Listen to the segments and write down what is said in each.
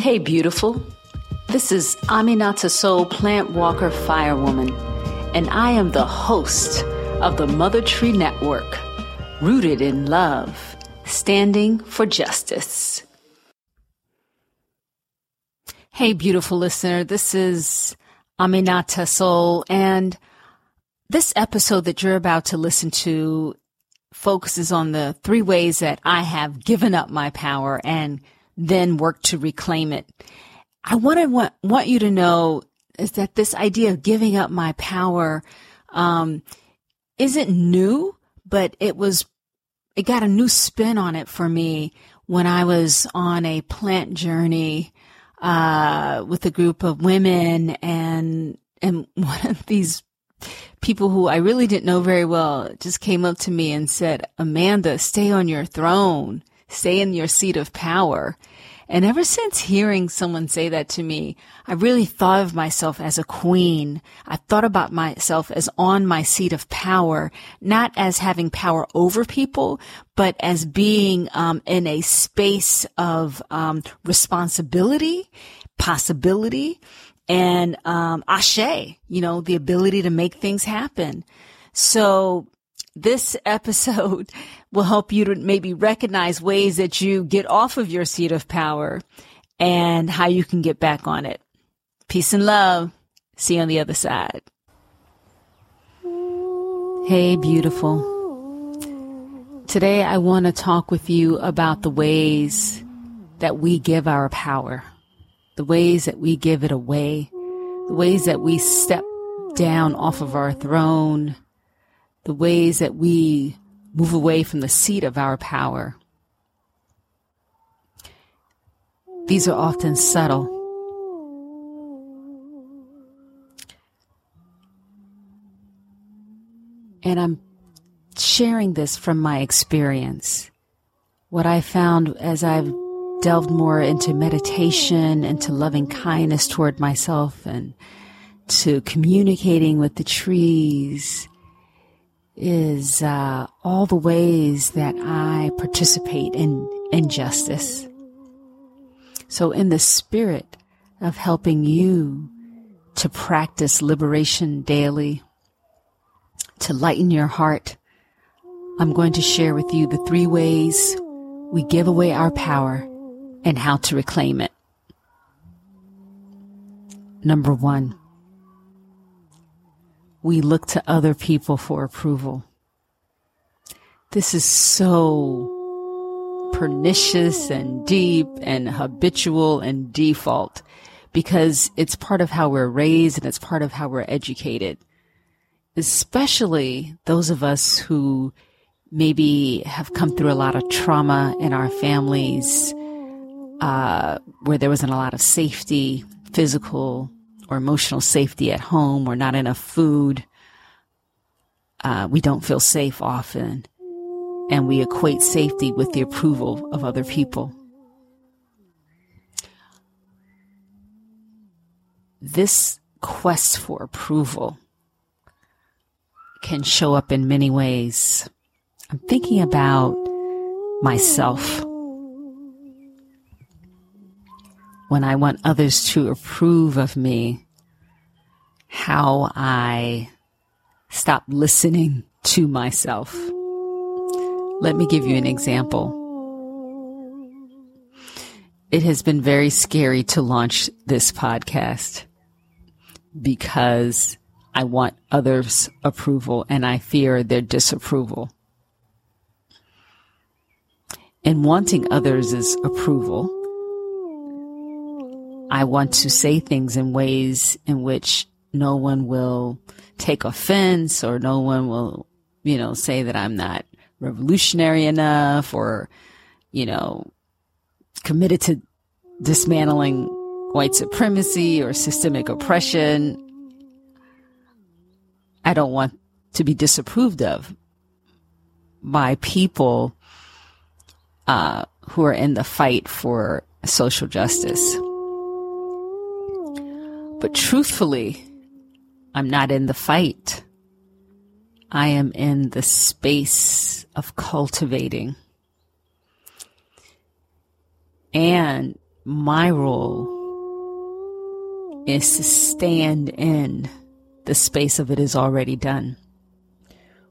Hey, beautiful. This is Aminata Soul Plant Walker Firewoman, and I am the host of the Mother Tree Network, rooted in love, standing for justice. Hey, beautiful listener. This is Aminata Soul, and this episode that you're about to listen to focuses on the three ways that I have given up my power and then work to reclaim it. I want to want, want you to know is that this idea of giving up my power um, isn't new, but it was it got a new spin on it for me when I was on a plant journey uh, with a group of women and and one of these people who I really didn't know very well just came up to me and said, Amanda, stay on your throne, stay in your seat of power. And ever since hearing someone say that to me, I really thought of myself as a queen. I thought about myself as on my seat of power, not as having power over people, but as being um, in a space of um, responsibility, possibility, and um, ashe, you know, the ability to make things happen. So this episode will help you to maybe recognize ways that you get off of your seat of power and how you can get back on it. Peace and love. See you on the other side. Hey, beautiful. Today I want to talk with you about the ways that we give our power the ways that we give it away, the ways that we step down off of our throne, the ways that we move away from the seat of our power. These are often subtle. And I'm sharing this from my experience. What I found as I've delved more into meditation, into loving kindness toward myself, and to communicating with the trees is uh, all the ways that I participate in injustice. So, in the spirit of helping you to practice liberation daily, to lighten your heart, I'm going to share with you the three ways we give away our power and how to reclaim it. Number one, we look to other people for approval. This is so pernicious and deep and habitual and default because it's part of how we're raised and it's part of how we're educated. Especially those of us who maybe have come through a lot of trauma in our families, uh, where there wasn't a lot of safety, physical or emotional safety at home, or not enough food. Uh, we don't feel safe often, and we equate safety with the approval of other people. This quest for approval can show up in many ways. I'm thinking about myself when I want others to approve of me, how I stop listening to myself. Let me give you an example. It has been very scary to launch this podcast because I want others' approval and I fear their disapproval. And wanting others' approval, I want to say things in ways in which no one will take offense or no one will, you know, say that I'm not revolutionary enough or, you know, committed to dismantling white supremacy or systemic oppression. I don't want to be disapproved of by people uh, who are in the fight for social justice. But truthfully, I'm not in the fight. I am in the space of cultivating. And my role is to stand in the space of it is already done,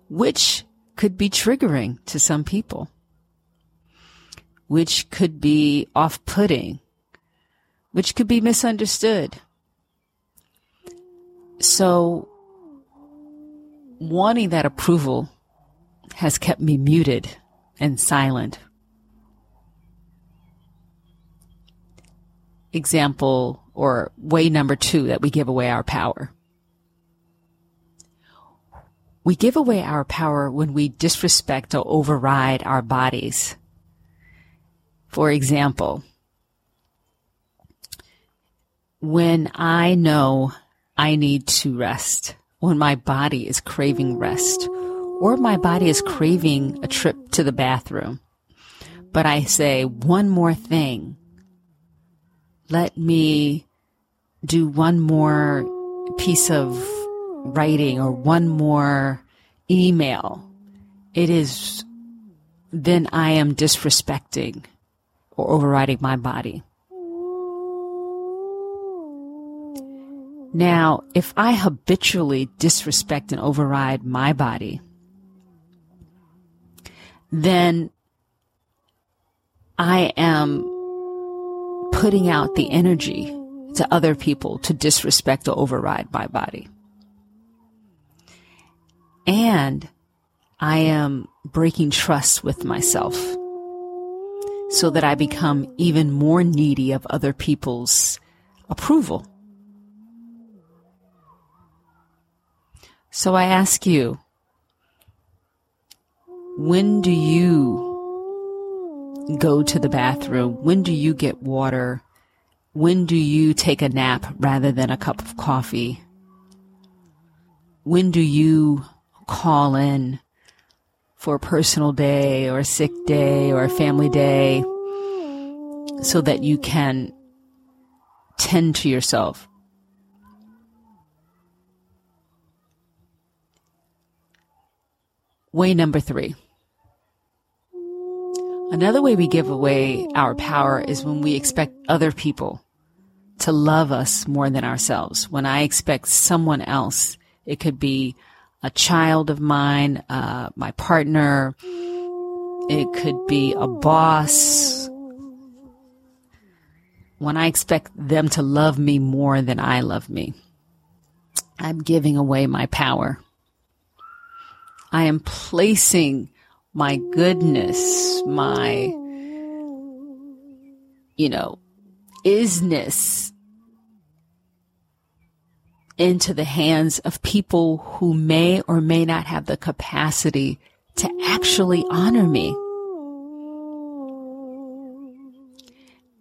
which could be triggering to some people, which could be off putting, which could be misunderstood. So, wanting that approval has kept me muted and silent. Example or way number two that we give away our power. We give away our power when we disrespect or override our bodies. For example, when I know I need to rest, when my body is craving rest, or my body is craving a trip to the bathroom, but I say one more thing. Let me do one more piece of writing or one more email. It is then I am disrespecting or overriding my body. Now, if I habitually disrespect and override my body, then I am putting out the energy to other people to disrespect or override my body. And I am breaking trust with myself so that I become even more needy of other people's approval. So I ask you, when do you go to the bathroom? When do you get water? When do you take a nap rather than a cup of coffee? When do you call in for a personal day or a sick day or a family day so that you can tend to yourself? Way number three. Another way we give away our power is when we expect other people to love us more than ourselves. When I expect someone else, it could be a child of mine, uh, my partner, it could be a boss. When I expect them to love me more than I love me, I'm giving away my power. I am placing my goodness, my, you know, isness into the hands of people who may or may not have the capacity to actually honor me.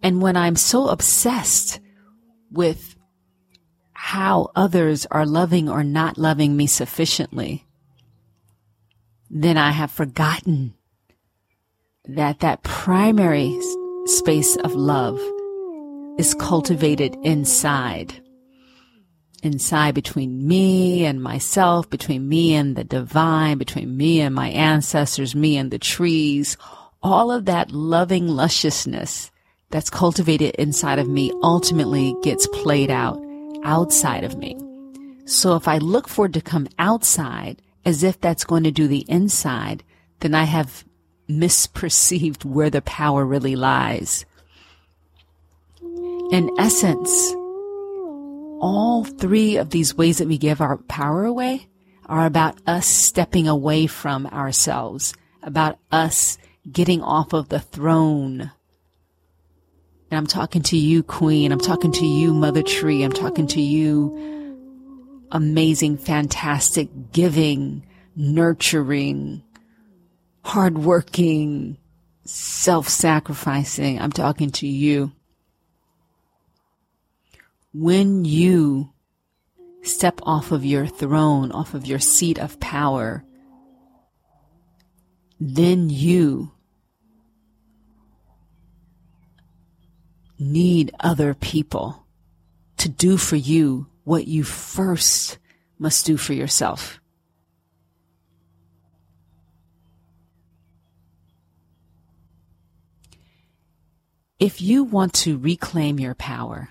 And when I'm so obsessed with how others are loving or not loving me sufficiently, then I have forgotten that that primary space of love is cultivated inside. Inside between me and myself, between me and the divine, between me and my ancestors, me and the trees, all of that loving lusciousness that's cultivated inside of me ultimately gets played out outside of me. So if I look for it to come outside, as if that's going to do the inside, then I have misperceived where the power really lies. In essence, all three of these ways that we give our power away are about us stepping away from ourselves, about us getting off of the throne. And I'm talking to you, Queen. I'm talking to you, Mother Tree. I'm talking to you, amazing, fantastic, giving, nurturing, hardworking, self-sacrificing. I'm talking to you. When you step off of your throne, off of your seat of power, then you need other people to do for you what you first must do for yourself. if you want to reclaim your power,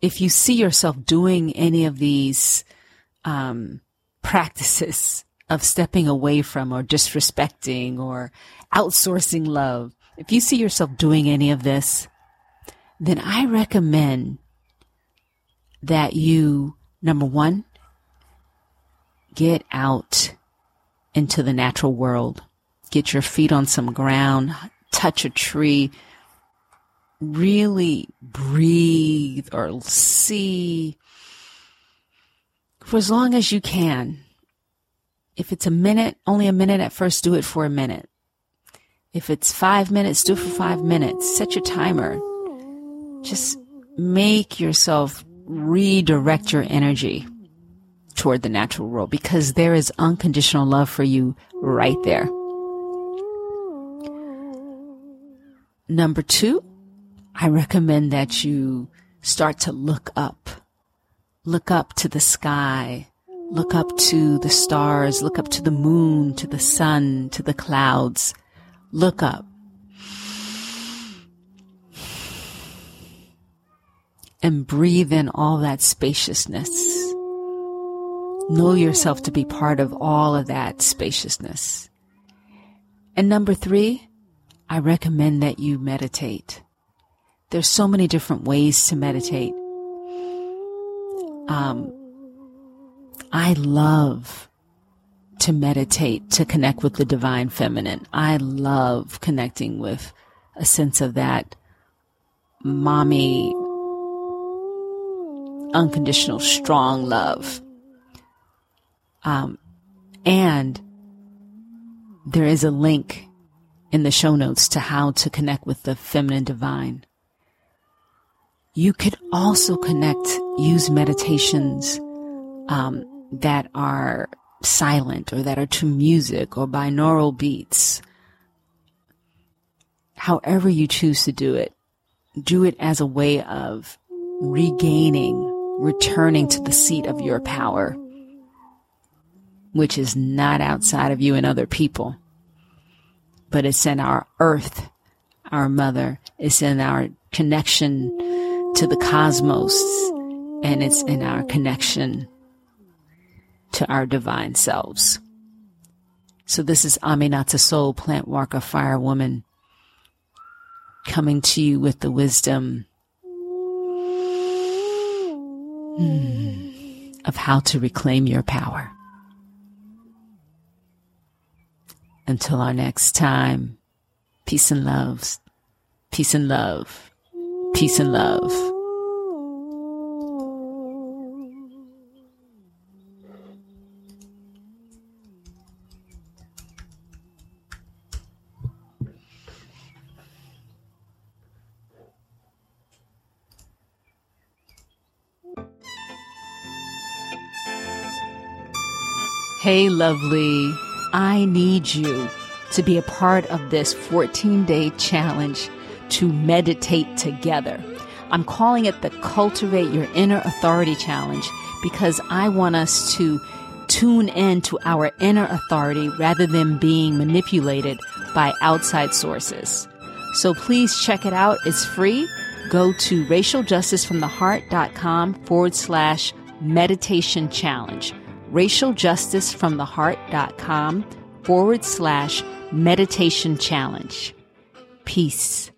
if you see yourself doing any of these um, practices of stepping away from or disrespecting or outsourcing love, if you see yourself doing any of this, then I recommend that you, number one, get out into the natural world. Get your feet on some ground, touch a tree, really breathe or see for as long as you can. If it's a minute, only a minute at first, do it for a minute. If it's five minutes, do it for five minutes. Set your timer. Just make yourself redirect your energy toward the natural world because there is unconditional love for you right there. Number two, I recommend that you start to look up. Look up to the sky. Look up to the stars. Look up to the moon, to the sun, to the clouds. Look up. And breathe in all that spaciousness. Know yourself to be part of all of that spaciousness. And number three, I recommend that you meditate. There's so many different ways to meditate. Um, I love to meditate, to connect with the divine feminine. I love connecting with a sense of that mommy, unconditional, strong love. Um, and there is a link in the show notes to how to connect with the feminine divine. You could also connect, use meditations um, that are silent or that are to music or binaural beats. However you choose to do it, do it as a way of regaining, returning to the seat of your power, which is not outside of you and other people, but it's in our earth, our mother. It's in our connection to the cosmos and it's in our connection to our divine selves. So this is Aminata Soul, plant walker, fire woman, coming to you with the wisdom of how to reclaim your power. Until our next time, peace and love, peace and love. Peace and love. Hey, lovely. I need you to be a part of this 14 day challenge to meditate together. I'm calling it the Cultivate Your Inner Authority Challenge because I want us to tune in to our inner authority rather than being manipulated by outside sources. So please check it out. It's free. Go to racialjusticefromtheheart.com forward slash meditation challenge. racialjusticefromtheheart.com forward slash meditation challenge. Peace.